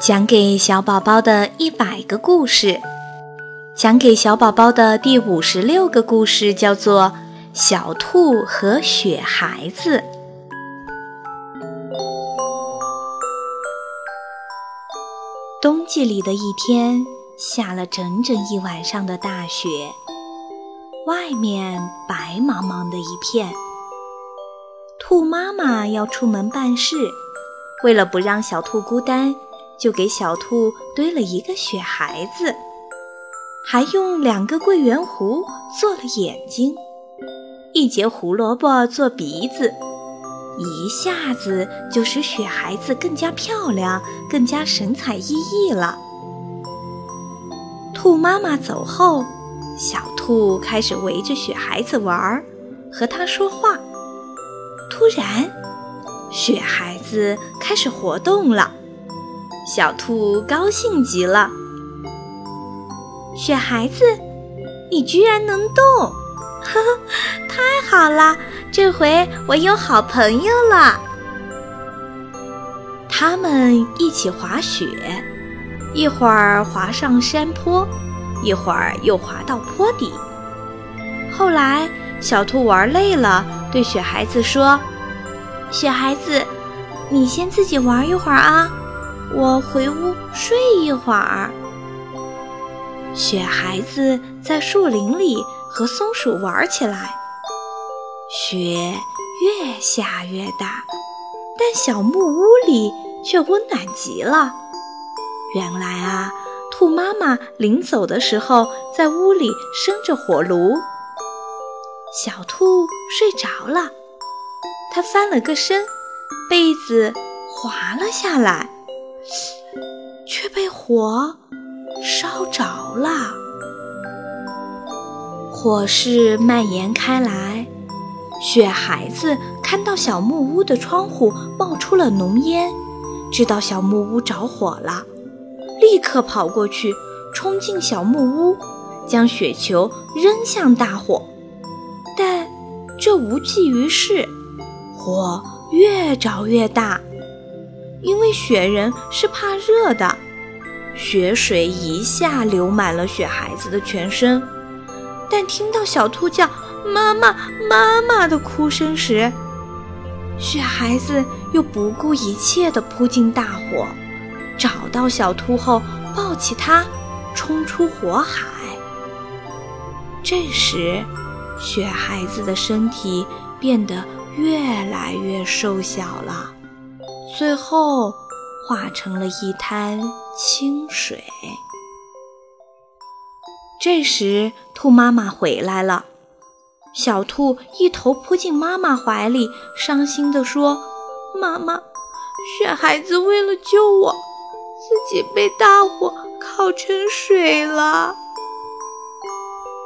讲给小宝宝的一百个故事，讲给小宝宝的第五十六个故事叫做《小兔和雪孩子》。冬季里的一天，下了整整一晚上的大雪，外面白茫茫的一片。兔妈妈要出门办事，为了不让小兔孤单。就给小兔堆了一个雪孩子，还用两个桂圆胡做了眼睛，一截胡萝卜做鼻子，一下子就使雪孩子更加漂亮，更加神采奕奕了。兔妈妈走后，小兔开始围着雪孩子玩儿，和它说话。突然，雪孩子开始活动了。小兔高兴极了，雪孩子，你居然能动，呵呵，太好了！这回我有好朋友了。他们一起滑雪，一会儿滑上山坡，一会儿又滑到坡底。后来，小兔玩累了，对雪孩子说：“雪孩子，你先自己玩一会儿啊。”我回屋睡一会儿。雪孩子在树林里和松鼠玩起来，雪越下越大，但小木屋里却温暖极了。原来啊，兔妈妈临走的时候在屋里生着火炉。小兔睡着了，它翻了个身，被子滑了下来。却被火烧着了，火势蔓延开来。雪孩子看到小木屋的窗户冒出了浓烟，知道小木屋着火了，立刻跑过去，冲进小木屋，将雪球扔向大火。但这无济于事，火越着越大。因为雪人是怕热的，雪水一下流满了雪孩子的全身。但听到小兔叫“妈妈，妈妈”的哭声时，雪孩子又不顾一切地扑进大火，找到小兔后抱起它，冲出火海。这时，雪孩子的身体变得越来越瘦小了。最后化成了一滩清水。这时，兔妈妈回来了，小兔一头扑进妈妈怀里，伤心地说：“妈妈，雪孩子为了救我，自己被大火烤成水了。”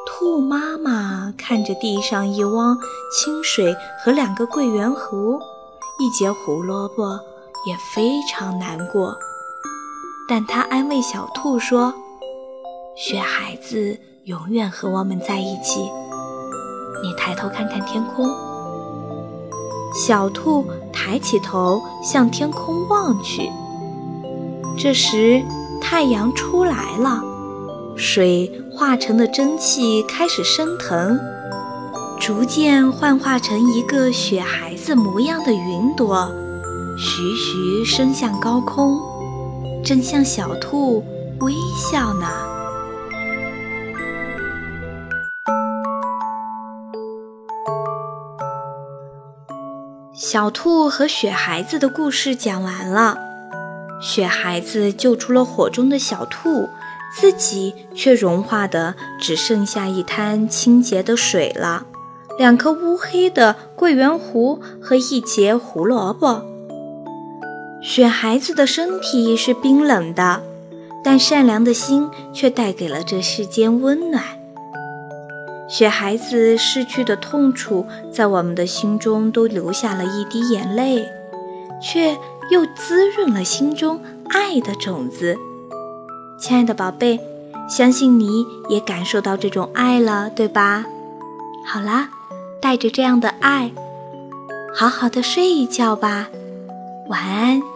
兔妈妈看着地上一汪清水和两个桂圆核，一截胡萝卜。也非常难过，但他安慰小兔说：“雪孩子永远和我们在一起。你抬头看看天空。”小兔抬起头向天空望去，这时太阳出来了，水化成的蒸汽开始升腾，逐渐幻化成一个雪孩子模样的云朵。徐徐升向高空，正向小兔微笑呢。小兔和雪孩子的故事讲完了，雪孩子救出了火中的小兔，自己却融化的只剩下一滩清洁的水了，两颗乌黑的桂圆核和一截胡萝卜。雪孩子的身体是冰冷的，但善良的心却带给了这世间温暖。雪孩子逝去的痛楚，在我们的心中都留下了一滴眼泪，却又滋润了心中爱的种子。亲爱的宝贝，相信你也感受到这种爱了，对吧？好啦，带着这样的爱，好好的睡一觉吧。晚安。